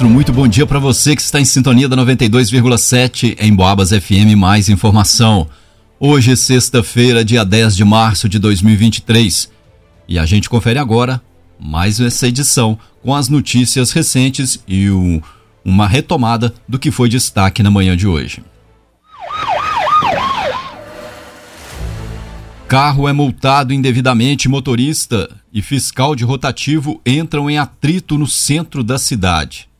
Muito bom dia para você que está em sintonia da 92,7 em Boabas FM. Mais informação. Hoje, sexta-feira, dia 10 de março de 2023. E a gente confere agora mais essa edição com as notícias recentes e o, uma retomada do que foi destaque na manhã de hoje. Carro é multado indevidamente, motorista e fiscal de rotativo entram em atrito no centro da cidade.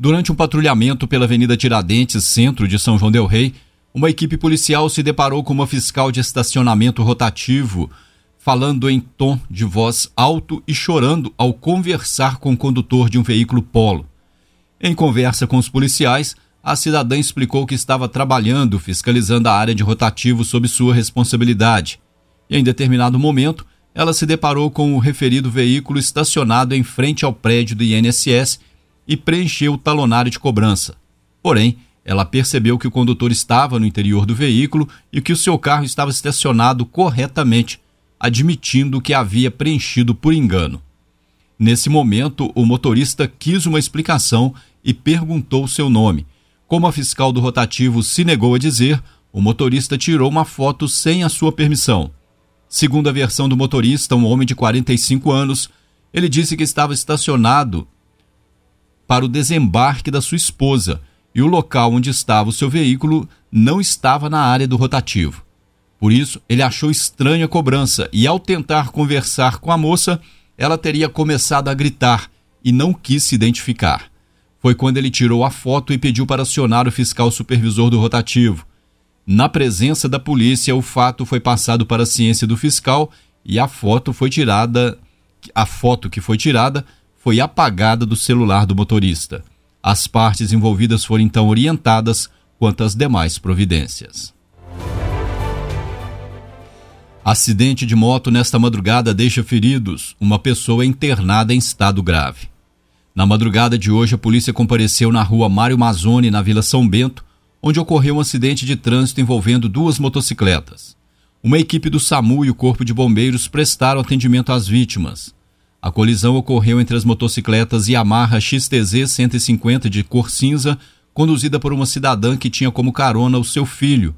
Durante um patrulhamento pela Avenida Tiradentes, centro de São João Del Rei, uma equipe policial se deparou com uma fiscal de estacionamento rotativo, falando em tom de voz alto e chorando ao conversar com o condutor de um veículo polo. Em conversa com os policiais, a cidadã explicou que estava trabalhando fiscalizando a área de rotativo sob sua responsabilidade e em determinado momento ela se deparou com o referido veículo estacionado em frente ao prédio do INSS e preencheu o talonário de cobrança. Porém, ela percebeu que o condutor estava no interior do veículo e que o seu carro estava estacionado corretamente, admitindo que havia preenchido por engano. Nesse momento, o motorista quis uma explicação e perguntou seu nome. Como a fiscal do rotativo se negou a dizer, o motorista tirou uma foto sem a sua permissão. Segundo a versão do motorista, um homem de 45 anos, ele disse que estava estacionado para o desembarque da sua esposa e o local onde estava o seu veículo não estava na área do rotativo. Por isso, ele achou estranha a cobrança e, ao tentar conversar com a moça, ela teria começado a gritar e não quis se identificar. Foi quando ele tirou a foto e pediu para acionar o fiscal supervisor do rotativo. Na presença da polícia, o fato foi passado para a ciência do fiscal e a foto foi tirada. A foto que foi tirada foi apagada do celular do motorista. As partes envolvidas foram então orientadas quanto às demais providências. Acidente de moto nesta madrugada deixa feridos. Uma pessoa internada em estado grave. Na madrugada de hoje, a polícia compareceu na rua Mário Mazzoni, na Vila São Bento, onde ocorreu um acidente de trânsito envolvendo duas motocicletas. Uma equipe do SAMU e o Corpo de Bombeiros prestaram atendimento às vítimas. A colisão ocorreu entre as motocicletas Yamaha XTZ 150 de cor cinza, conduzida por uma cidadã que tinha como carona o seu filho,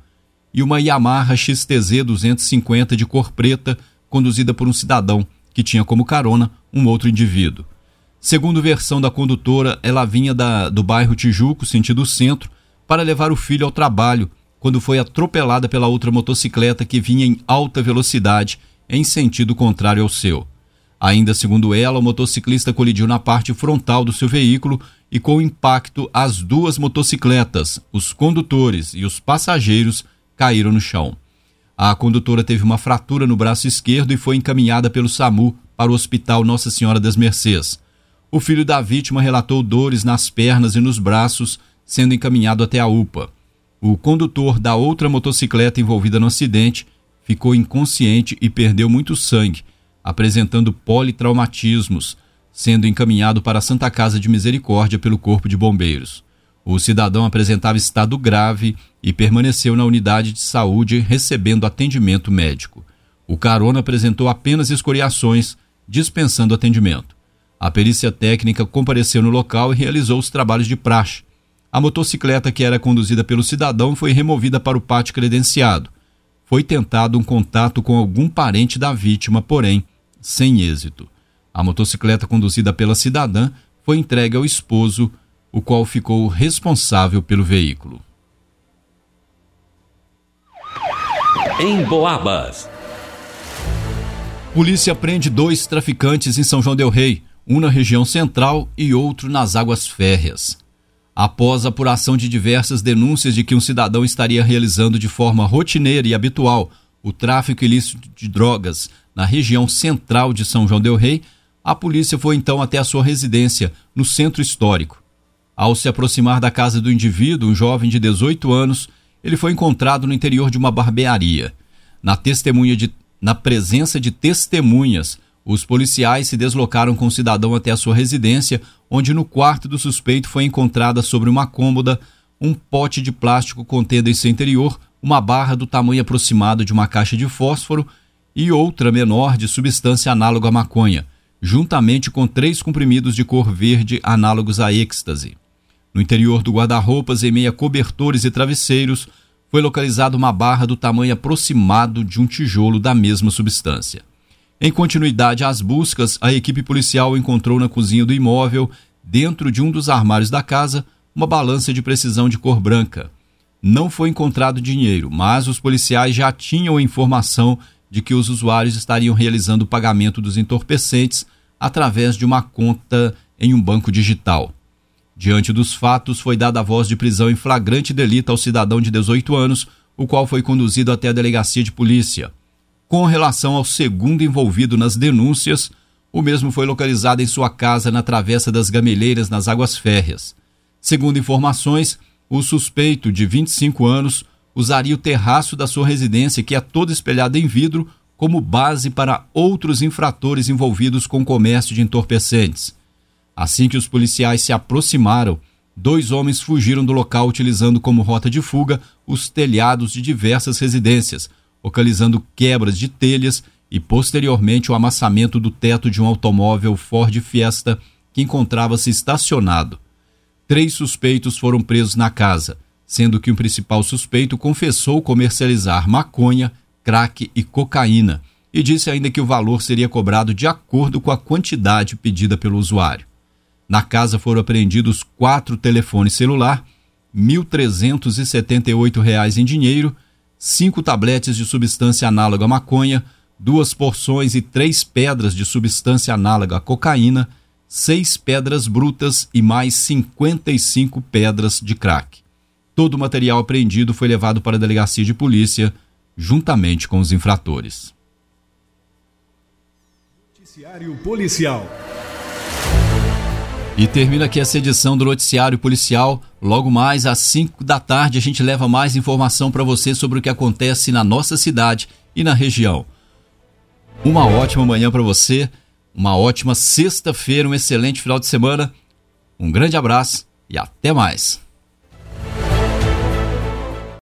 e uma Yamaha XTZ 250 de cor preta, conduzida por um cidadão que tinha como carona um outro indivíduo. Segundo versão da condutora, ela vinha da, do bairro Tijuco, sentido centro, para levar o filho ao trabalho, quando foi atropelada pela outra motocicleta que vinha em alta velocidade em sentido contrário ao seu. Ainda segundo ela, o motociclista colidiu na parte frontal do seu veículo e, com impacto, as duas motocicletas, os condutores e os passageiros caíram no chão. A condutora teve uma fratura no braço esquerdo e foi encaminhada pelo SAMU para o Hospital Nossa Senhora das Mercês. O filho da vítima relatou dores nas pernas e nos braços sendo encaminhado até a UPA. O condutor da outra motocicleta envolvida no acidente ficou inconsciente e perdeu muito sangue, apresentando politraumatismos, sendo encaminhado para a Santa Casa de Misericórdia pelo Corpo de Bombeiros. O cidadão apresentava estado grave e permaneceu na unidade de saúde recebendo atendimento médico. O carona apresentou apenas escoriações, dispensando atendimento. A perícia técnica compareceu no local e realizou os trabalhos de praxe, a motocicleta que era conduzida pelo cidadão foi removida para o pátio credenciado. Foi tentado um contato com algum parente da vítima, porém, sem êxito. A motocicleta conduzida pela cidadã foi entregue ao esposo, o qual ficou responsável pelo veículo. Em Boabas. Polícia prende dois traficantes em São João Del Rei, um na região central e outro nas águas férreas após apuração de diversas denúncias de que um cidadão estaria realizando de forma rotineira e habitual o tráfico ilícito de drogas na região central de São João del Rei, a polícia foi então até a sua residência, no centro histórico. Ao se aproximar da casa do indivíduo, um jovem de 18 anos, ele foi encontrado no interior de uma barbearia. Na testemunha de na presença de testemunhas, os policiais se deslocaram com o cidadão até a sua residência, onde no quarto do suspeito foi encontrada sobre uma cômoda um pote de plástico contendo em seu interior uma barra do tamanho aproximado de uma caixa de fósforo e outra menor de substância análoga à maconha, juntamente com três comprimidos de cor verde análogos a êxtase. No interior do guarda-roupas, em meia cobertores e travesseiros, foi localizada uma barra do tamanho aproximado de um tijolo da mesma substância. Em continuidade às buscas, a equipe policial encontrou na cozinha do imóvel, dentro de um dos armários da casa, uma balança de precisão de cor branca. Não foi encontrado dinheiro, mas os policiais já tinham informação de que os usuários estariam realizando o pagamento dos entorpecentes através de uma conta em um banco digital. Diante dos fatos, foi dada a voz de prisão em flagrante delito ao cidadão de 18 anos, o qual foi conduzido até a delegacia de polícia. Com relação ao segundo envolvido nas denúncias, o mesmo foi localizado em sua casa na Travessa das Gameleiras, nas Águas Férreas. Segundo informações, o suspeito, de 25 anos, usaria o terraço da sua residência, que é todo espelhado em vidro, como base para outros infratores envolvidos com comércio de entorpecentes. Assim que os policiais se aproximaram, dois homens fugiram do local utilizando como rota de fuga os telhados de diversas residências, localizando quebras de telhas e posteriormente o amassamento do teto de um automóvel Ford Fiesta que encontrava-se estacionado. Três suspeitos foram presos na casa, sendo que o principal suspeito confessou comercializar maconha, crack e cocaína e disse ainda que o valor seria cobrado de acordo com a quantidade pedida pelo usuário. Na casa foram apreendidos quatro telefones celular, R$ 1.378 em dinheiro, cinco tabletes de substância análoga à maconha, duas porções e três pedras de substância análoga à cocaína, seis pedras brutas e mais 55 pedras de crack. Todo o material apreendido foi levado para a delegacia de polícia, juntamente com os infratores. Noticiário Policial. E termina aqui essa edição do Noticiário Policial. Logo mais às 5 da tarde a gente leva mais informação para você sobre o que acontece na nossa cidade e na região. Uma ótima manhã para você, uma ótima sexta-feira, um excelente final de semana. Um grande abraço e até mais.